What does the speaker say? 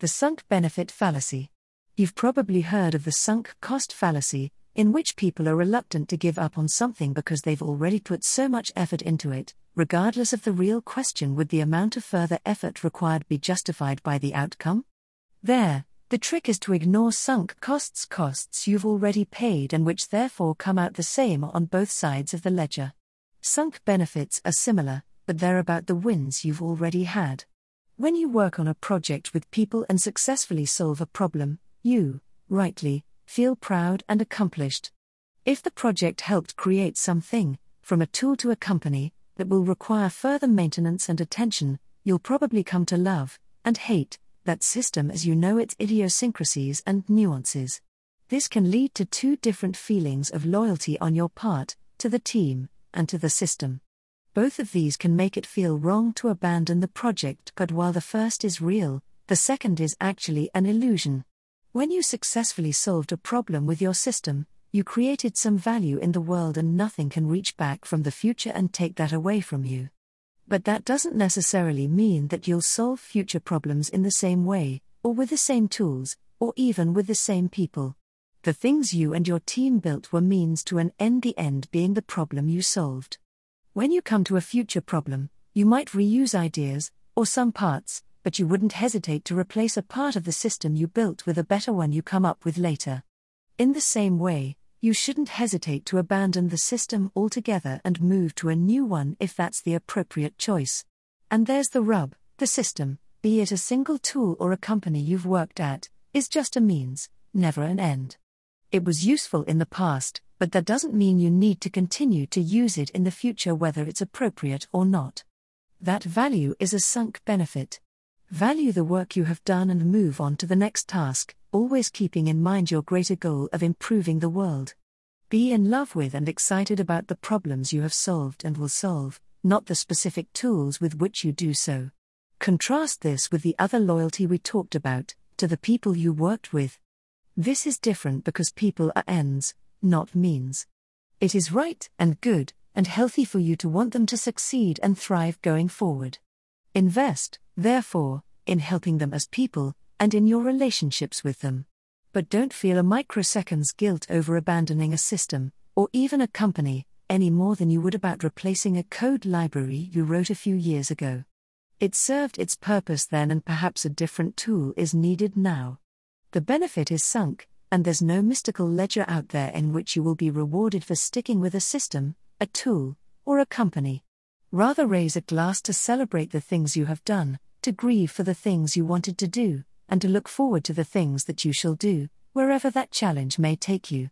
The sunk benefit fallacy. You've probably heard of the sunk cost fallacy, in which people are reluctant to give up on something because they've already put so much effort into it, regardless of the real question would the amount of further effort required be justified by the outcome? There, the trick is to ignore sunk costs, costs you've already paid and which therefore come out the same on both sides of the ledger. Sunk benefits are similar, but they're about the wins you've already had. When you work on a project with people and successfully solve a problem, you, rightly, feel proud and accomplished. If the project helped create something, from a tool to a company, that will require further maintenance and attention, you'll probably come to love, and hate, that system as you know its idiosyncrasies and nuances. This can lead to two different feelings of loyalty on your part, to the team, and to the system. Both of these can make it feel wrong to abandon the project, but while the first is real, the second is actually an illusion. When you successfully solved a problem with your system, you created some value in the world and nothing can reach back from the future and take that away from you. But that doesn't necessarily mean that you'll solve future problems in the same way, or with the same tools, or even with the same people. The things you and your team built were means to an end, the end being the problem you solved. When you come to a future problem, you might reuse ideas, or some parts, but you wouldn't hesitate to replace a part of the system you built with a better one you come up with later. In the same way, you shouldn't hesitate to abandon the system altogether and move to a new one if that's the appropriate choice. And there's the rub the system, be it a single tool or a company you've worked at, is just a means, never an end. It was useful in the past, but that doesn't mean you need to continue to use it in the future whether it's appropriate or not. That value is a sunk benefit. Value the work you have done and move on to the next task, always keeping in mind your greater goal of improving the world. Be in love with and excited about the problems you have solved and will solve, not the specific tools with which you do so. Contrast this with the other loyalty we talked about, to the people you worked with. This is different because people are ends, not means. It is right and good and healthy for you to want them to succeed and thrive going forward. Invest, therefore, in helping them as people, and in your relationships with them. But don't feel a microsecond's guilt over abandoning a system, or even a company, any more than you would about replacing a code library you wrote a few years ago. It served its purpose then, and perhaps a different tool is needed now. The benefit is sunk, and there's no mystical ledger out there in which you will be rewarded for sticking with a system, a tool, or a company. Rather raise a glass to celebrate the things you have done, to grieve for the things you wanted to do, and to look forward to the things that you shall do, wherever that challenge may take you.